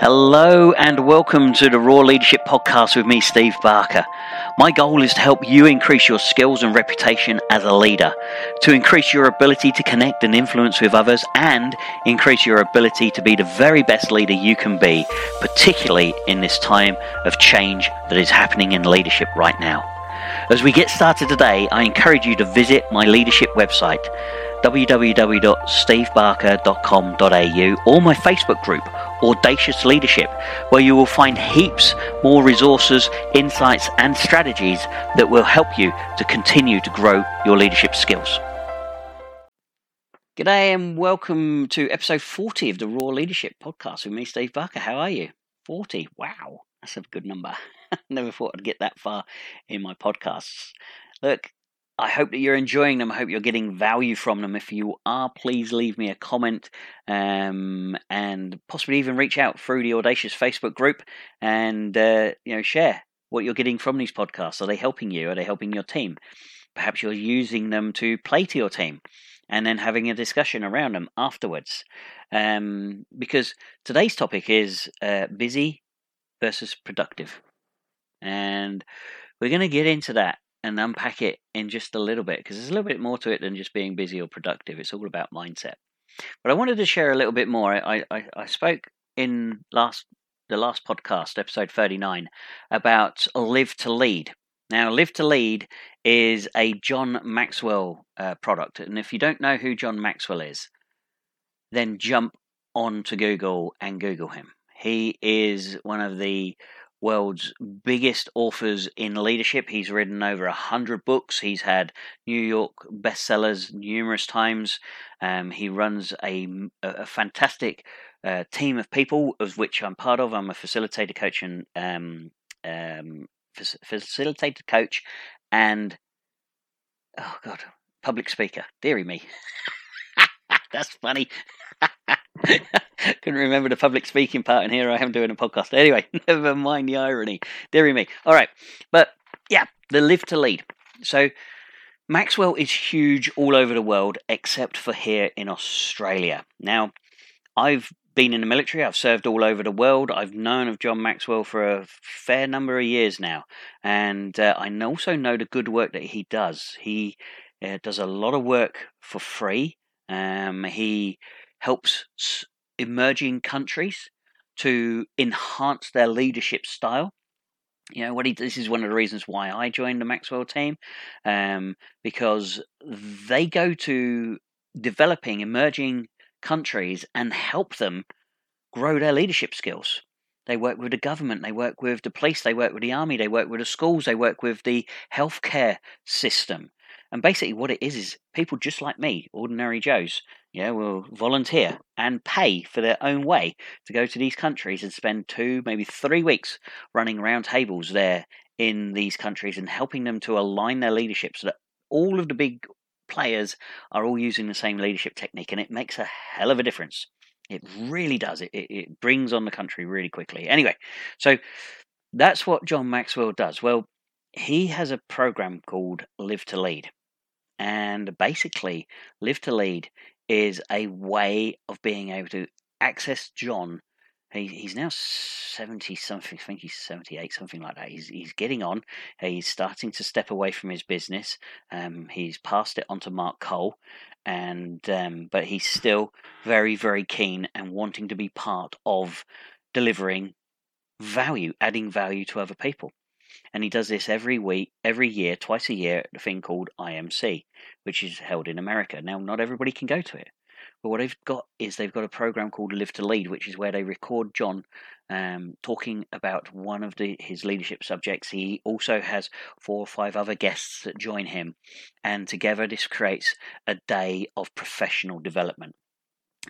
Hello and welcome to the Raw Leadership Podcast with me, Steve Barker. My goal is to help you increase your skills and reputation as a leader, to increase your ability to connect and influence with others, and increase your ability to be the very best leader you can be, particularly in this time of change that is happening in leadership right now. As we get started today, I encourage you to visit my leadership website www.stevebarker.com.au or my Facebook group, Audacious Leadership, where you will find heaps more resources, insights, and strategies that will help you to continue to grow your leadership skills. G'day and welcome to episode 40 of the Raw Leadership Podcast with me, Steve Barker. How are you? 40. Wow, that's a good number. Never thought I'd get that far in my podcasts. Look, I hope that you're enjoying them. I hope you're getting value from them. If you are, please leave me a comment um, and possibly even reach out through the Audacious Facebook group and uh, you know share what you're getting from these podcasts. Are they helping you? Are they helping your team? Perhaps you're using them to play to your team and then having a discussion around them afterwards. Um, because today's topic is uh, busy versus productive. And we're going to get into that and unpack it in just a little bit because there's a little bit more to it than just being busy or productive. It's all about mindset. But I wanted to share a little bit more. I, I, I spoke in last the last podcast, episode 39, about Live to Lead. Now, Live to Lead is a John Maxwell uh, product. And if you don't know who John Maxwell is, then jump on to Google and Google him. He is one of the world's biggest authors in leadership. He's written over a hundred books. He's had New York bestsellers numerous times. Um, he runs a, a fantastic uh, team of people, of which I'm part of. I'm a facilitator coach and um, um, facilitator coach, and oh god, public speaker. Deary me, that's funny. Couldn't remember the public speaking part, and here I am doing a podcast. Anyway, never mind the irony. Deary me. All right, but yeah, the live to lead. So Maxwell is huge all over the world, except for here in Australia. Now, I've been in the military. I've served all over the world. I've known of John Maxwell for a fair number of years now, and uh, I also know the good work that he does. He uh, does a lot of work for free. Um, he helps emerging countries to enhance their leadership style. You know what he, this is one of the reasons why I joined the Maxwell team, um, because they go to developing emerging countries and help them grow their leadership skills. They work with the government, they work with the police, they work with the army, they work with the schools, they work with the healthcare system. And basically, what it is is people just like me, ordinary Joes, yeah, will volunteer and pay for their own way to go to these countries and spend two, maybe three weeks running round tables there in these countries and helping them to align their leadership so that all of the big players are all using the same leadership technique, and it makes a hell of a difference. It really does. It, it, it brings on the country really quickly. Anyway, so that's what John Maxwell does. Well, he has a program called Live to Lead. And basically, Live to Lead is a way of being able to access John. He, he's now 70 something, I think he's 78, something like that. He's, he's getting on. He's starting to step away from his business. Um, he's passed it on to Mark Cole, and um, but he's still very, very keen and wanting to be part of delivering value, adding value to other people and he does this every week, every year, twice a year at a thing called IMC, which is held in America. Now, not everybody can go to it, but what they've got is they've got a program called Live to Lead, which is where they record John um, talking about one of the, his leadership subjects. He also has four or five other guests that join him, and together this creates a day of professional development.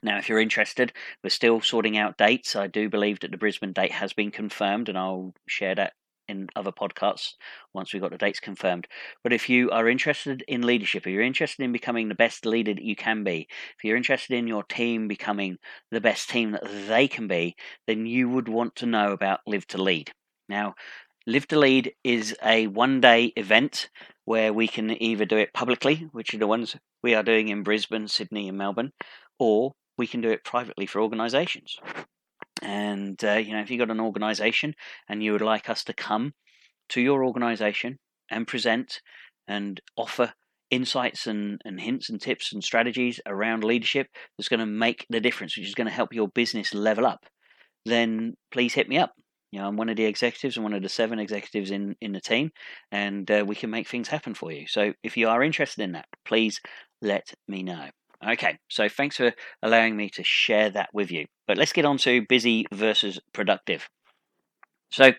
Now, if you're interested, we're still sorting out dates. I do believe that the Brisbane date has been confirmed, and I'll share that in other podcasts once we've got the dates confirmed. But if you are interested in leadership, if you're interested in becoming the best leader that you can be, if you're interested in your team becoming the best team that they can be, then you would want to know about Live to Lead. Now, Live to Lead is a one day event where we can either do it publicly, which are the ones we are doing in Brisbane, Sydney, and Melbourne, or we can do it privately for organisations. And uh, you know, if you've got an organisation and you would like us to come to your organisation and present and offer insights and, and hints and tips and strategies around leadership that's going to make the difference, which is going to help your business level up, then please hit me up. You know, I'm one of the executives, I'm one of the seven executives in, in the team, and uh, we can make things happen for you. So if you are interested in that, please let me know. Okay, so thanks for allowing me to share that with you. But let's get on to busy versus productive. So,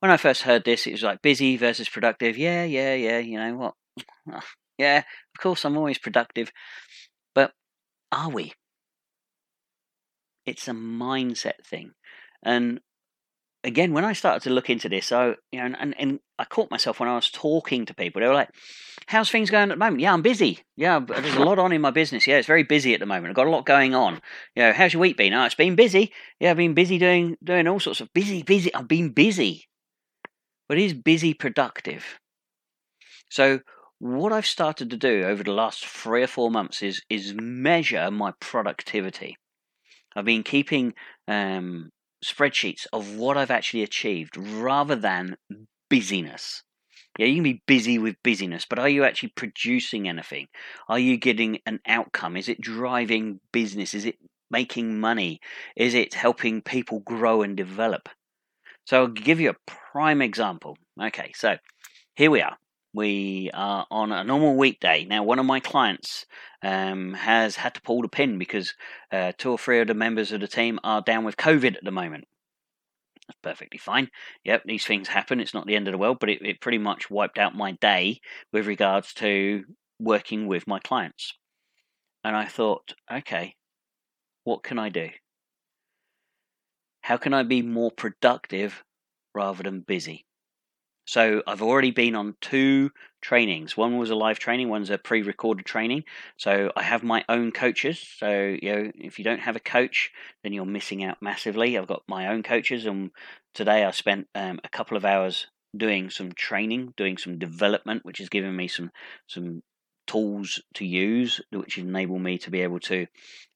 when I first heard this, it was like busy versus productive. Yeah, yeah, yeah, you know what? Yeah, of course, I'm always productive. But are we? It's a mindset thing. And again, when I started to look into this, so you know, and, and I caught myself when I was talking to people. They were like, "How's things going at the moment?" Yeah, I'm busy. Yeah, there's a lot on in my business. Yeah, it's very busy at the moment. I've got a lot going on. You know, how's your week been? Oh, it's been busy. Yeah, I've been busy doing doing all sorts of busy, busy. I've been busy, but is busy productive? So what I've started to do over the last three or four months is is measure my productivity. I've been keeping um, spreadsheets of what I've actually achieved rather than busyness. Yeah, you can be busy with busyness, but are you actually producing anything? Are you getting an outcome? Is it driving business? Is it making money? Is it helping people grow and develop? So I'll give you a prime example. Okay, so here we are. We are on a normal weekday. Now, one of my clients um, has had to pull the pin because uh, two or three of the members of the team are down with COVID at the moment. That's perfectly fine. Yep, these things happen. It's not the end of the world, but it, it pretty much wiped out my day with regards to working with my clients. And I thought, okay, what can I do? How can I be more productive rather than busy? So I've already been on two trainings. One was a live training, one's a pre-recorded training. So I have my own coaches. So you know, if you don't have a coach, then you're missing out massively. I've got my own coaches, and today I spent um, a couple of hours doing some training, doing some development, which has given me some some tools to use, which enable me to be able to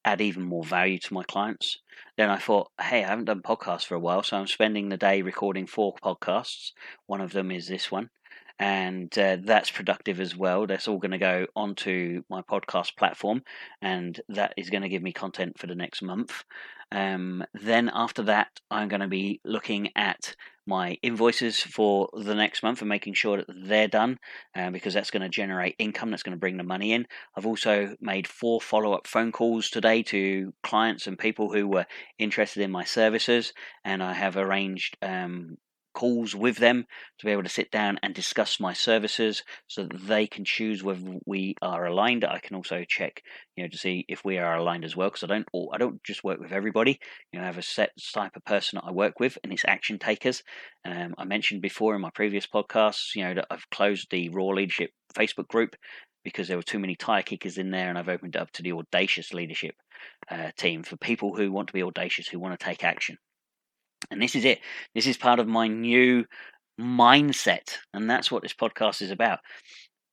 add even more value to my clients. Then I thought, hey, I haven't done podcasts for a while, so I'm spending the day recording four podcasts. One of them is this one. And uh, that's productive as well. That's all going to go onto my podcast platform, and that is going to give me content for the next month. Um, then after that, I'm going to be looking at my invoices for the next month and making sure that they're done uh, because that's going to generate income that's going to bring the money in. I've also made four follow up phone calls today to clients and people who were interested in my services, and I have arranged um, calls with them to be able to sit down and discuss my services so that they can choose whether we are aligned. I can also check, you know, to see if we are aligned as well because I don't I don't just work with everybody. You know, I have a set type of person that I work with and it's action takers. Um, I mentioned before in my previous podcasts, you know, that I've closed the Raw Leadership Facebook group because there were too many tire kickers in there and I've opened it up to the audacious leadership uh, team for people who want to be audacious, who want to take action. And this is it. This is part of my new mindset. And that's what this podcast is about.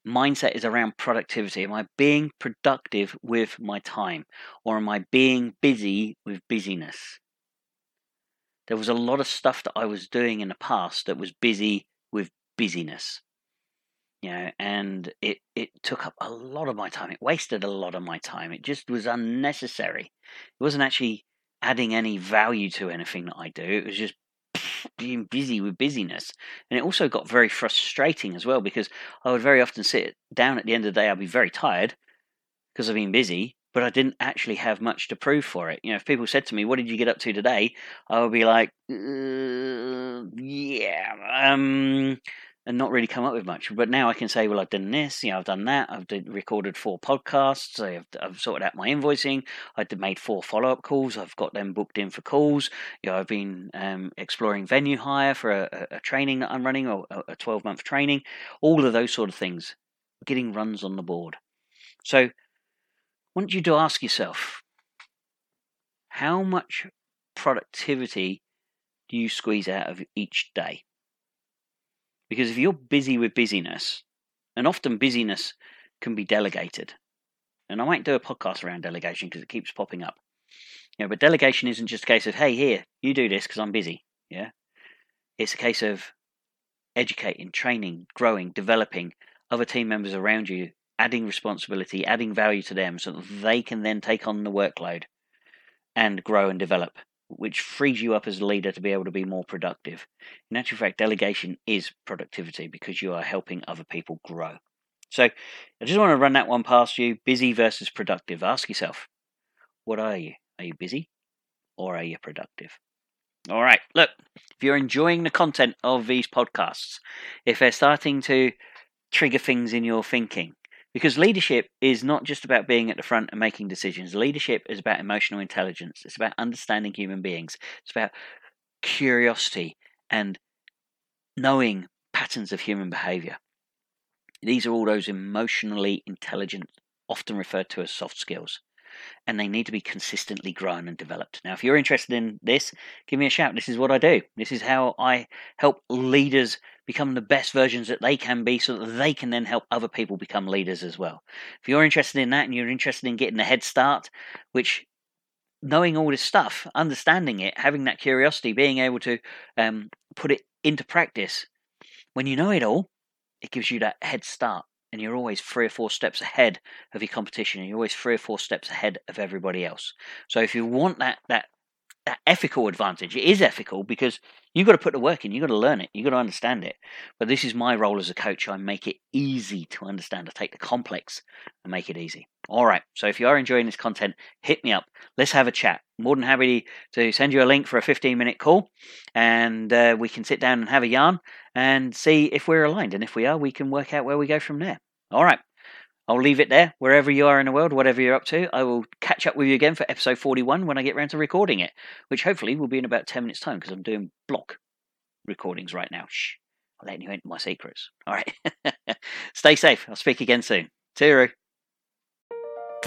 Mindset is around productivity. Am I being productive with my time? Or am I being busy with busyness? There was a lot of stuff that I was doing in the past that was busy with busyness. You know, and it, it took up a lot of my time. It wasted a lot of my time. It just was unnecessary. It wasn't actually adding any value to anything that I do. It was just being busy with busyness. And it also got very frustrating as well because I would very often sit down at the end of the day, I'd be very tired because I've been busy, but I didn't actually have much to prove for it. You know, if people said to me, What did you get up to today? I would be like, uh, Yeah, um, and not really come up with much. But now I can say, well, I've done this, you know, I've done that. I've did, recorded four podcasts. I've, I've sorted out my invoicing. I've made four follow up calls. I've got them booked in for calls. You know, I've been um, exploring venue hire for a, a, training that I'm running or a 12 month training. All of those sort of things, getting runs on the board. So, want you to ask yourself, how much productivity do you squeeze out of each day? Because if you're busy with busyness, and often busyness can be delegated, and I might do a podcast around delegation because it keeps popping up. You know, but delegation isn't just a case of, hey, here, you do this because I'm busy. Yeah. It's a case of educating, training, growing, developing other team members around you, adding responsibility, adding value to them so that they can then take on the workload and grow and develop, which frees you up as a leader to be able to be more productive. In actual fact, delegation is productivity because you are helping other people grow. So I just want to run that one past you busy versus productive. Ask yourself, what are you? Are you busy or are you productive? All right, look, if you're enjoying the content of these podcasts, if they're starting to trigger things in your thinking, because leadership is not just about being at the front and making decisions. Leadership is about emotional intelligence. It's about understanding human beings. It's about curiosity and knowing patterns of human behavior. These are all those emotionally intelligent, often referred to as soft skills and they need to be consistently grown and developed. Now, if you're interested in this, give me a shout. This is what I do. This is how I help leaders become the best versions that they can be so that they can then help other people become leaders as well. If you're interested in that and you're interested in getting a head start, which knowing all this stuff, understanding it, having that curiosity, being able to um, put it into practice, when you know it all, it gives you that head start and you're always three or four steps ahead of your competition and you're always three or four steps ahead of everybody else. So if you want that that that ethical advantage it is ethical because you've got to put the work in you've got to learn it you've got to understand it. But this is my role as a coach. I make it easy to understand. I take the complex and make it easy. All right. So if you are enjoying this content hit me up. Let's have a chat. More than happy to send you a link for a 15 minute call and uh, we can sit down and have a yarn and see if we're aligned. And if we are, we can work out where we go from there. All right. I'll leave it there, wherever you are in the world, whatever you're up to. I will catch up with you again for episode 41 when I get around to recording it, which hopefully will be in about 10 minutes' time because I'm doing block recordings right now. Shh, I'm letting you into my secrets. All right. Stay safe. I'll speak again soon. Tooroo.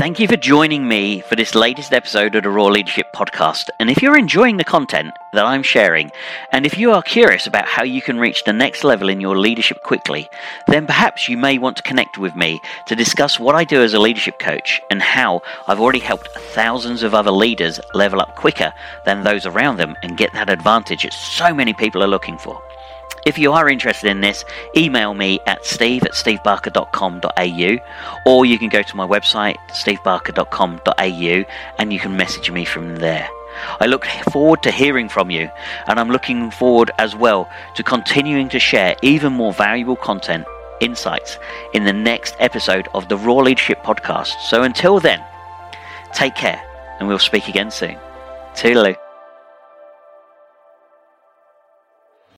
Thank you for joining me for this latest episode of the Raw Leadership Podcast. And if you're enjoying the content that I'm sharing, and if you are curious about how you can reach the next level in your leadership quickly, then perhaps you may want to connect with me to discuss what I do as a leadership coach and how I've already helped thousands of other leaders level up quicker than those around them and get that advantage that so many people are looking for. If you are interested in this, email me at steve at stevebarker.com.au or you can go to my website, stevebarker.com.au, and you can message me from there. I look forward to hearing from you, and I'm looking forward as well to continuing to share even more valuable content, insights in the next episode of the Raw Leadership Podcast. So until then, take care, and we'll speak again soon. Toodaloo.